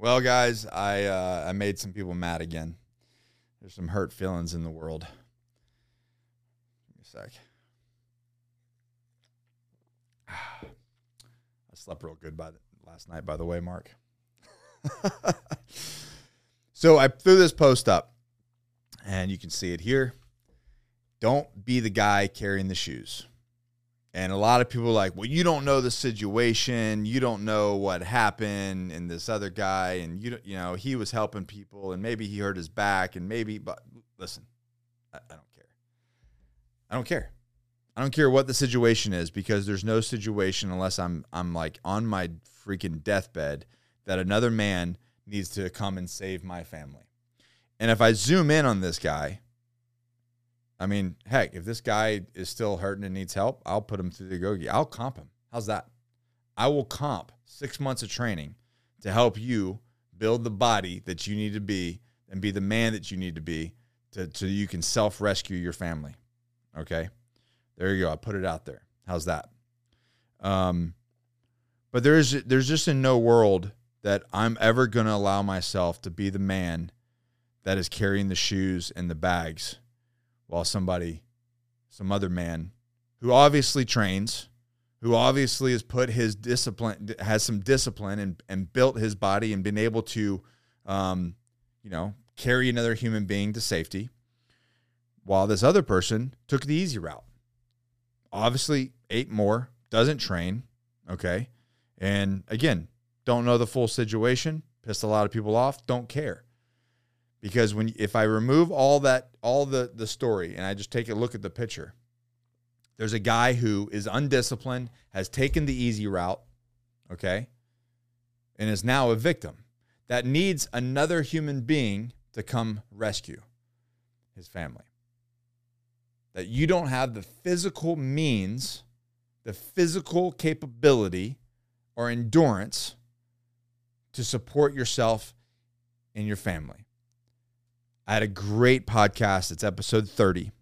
Well, guys, I uh, I made some people mad again. There's some hurt feelings in the world. Give me a sec. I slept real good by the, last night, by the way, Mark. so I threw this post up, and you can see it here. Don't be the guy carrying the shoes. And a lot of people are like, well, you don't know the situation. You don't know what happened. And this other guy, and you, you know, he was helping people, and maybe he hurt his back, and maybe, but listen, I, I don't care. I don't care. I don't care what the situation is because there's no situation unless I'm I'm like on my freaking deathbed that another man needs to come and save my family. And if I zoom in on this guy, I mean, heck, if this guy is still hurting and needs help, I'll put him through the Agoge. I'll comp him. How's that? I will comp six months of training to help you build the body that you need to be and be the man that you need to be to, so you can self rescue your family. Okay. There you go. I put it out there. How's that? Um, but there's there's just in no world that I'm ever to allow myself to be the man that is carrying the shoes and the bags while somebody, some other man who obviously trains, who obviously has put his discipline, has some discipline and, and built his body and been able to, um, you know, carry another human being to safety, while this other person took the easy route obviously ate more, doesn't train, okay? And again, don't know the full situation, pissed a lot of people off, don't care. Because when if I remove all that all the the story and I just take a look at the picture, there's a guy who is undisciplined, has taken the easy route, okay? And is now a victim that needs another human being to come rescue his family that you don't have the physical means, the physical capability or endurance to support yourself and your family. I had a great podcast. It's episode 30.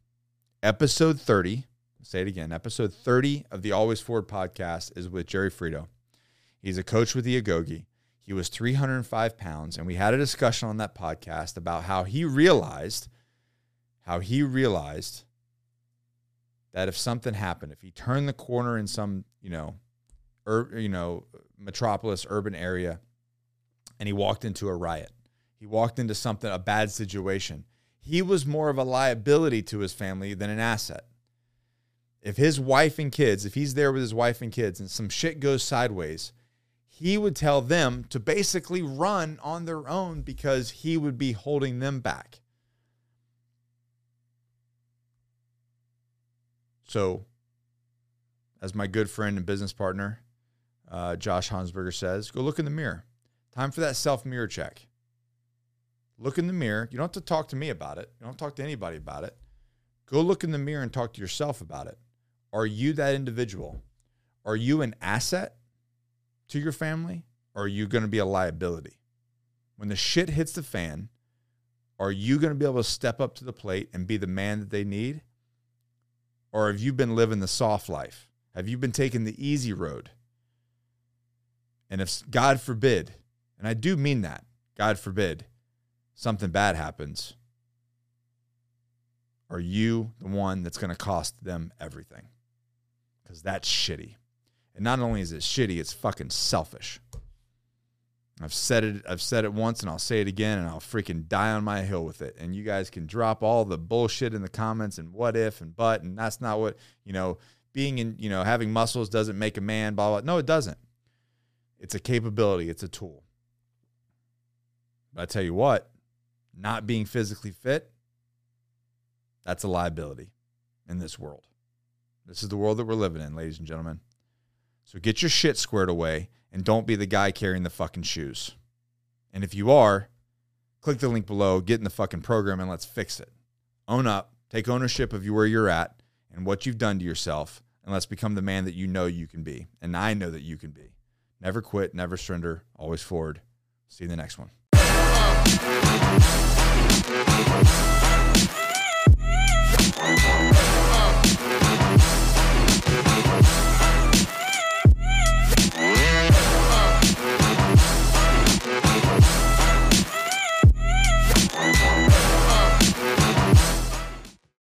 Episode 30, say it again, episode 30 of the Always Forward podcast is with Jerry Frito. He's a coach with the Agoge. He was 305 pounds, and we had a discussion on that podcast about how he realized, how he realized that if something happened, if he turned the corner in some, you know, ur- you know, metropolis urban area and he walked into a riot, he walked into something a bad situation, he was more of a liability to his family than an asset. If his wife and kids, if he's there with his wife and kids and some shit goes sideways, he would tell them to basically run on their own because he would be holding them back. So, as my good friend and business partner, uh, Josh Hansberger says, go look in the mirror. Time for that self mirror check. Look in the mirror. You don't have to talk to me about it. You don't talk to anybody about it. Go look in the mirror and talk to yourself about it. Are you that individual? Are you an asset to your family? Or are you going to be a liability? When the shit hits the fan, are you going to be able to step up to the plate and be the man that they need? Or have you been living the soft life? Have you been taking the easy road? And if God forbid, and I do mean that, God forbid, something bad happens, are you the one that's going to cost them everything? Because that's shitty. And not only is it shitty, it's fucking selfish. I've said it. I've said it once, and I'll say it again, and I'll freaking die on my hill with it. And you guys can drop all the bullshit in the comments and what if and but, and that's not what you know. Being in, you know, having muscles doesn't make a man. Blah blah. No, it doesn't. It's a capability. It's a tool. But I tell you what, not being physically fit, that's a liability in this world. This is the world that we're living in, ladies and gentlemen. So get your shit squared away and don't be the guy carrying the fucking shoes. And if you are, click the link below, get in the fucking program, and let's fix it. Own up, take ownership of where you're at and what you've done to yourself, and let's become the man that you know you can be. And I know that you can be. Never quit, never surrender, always forward. See you in the next one.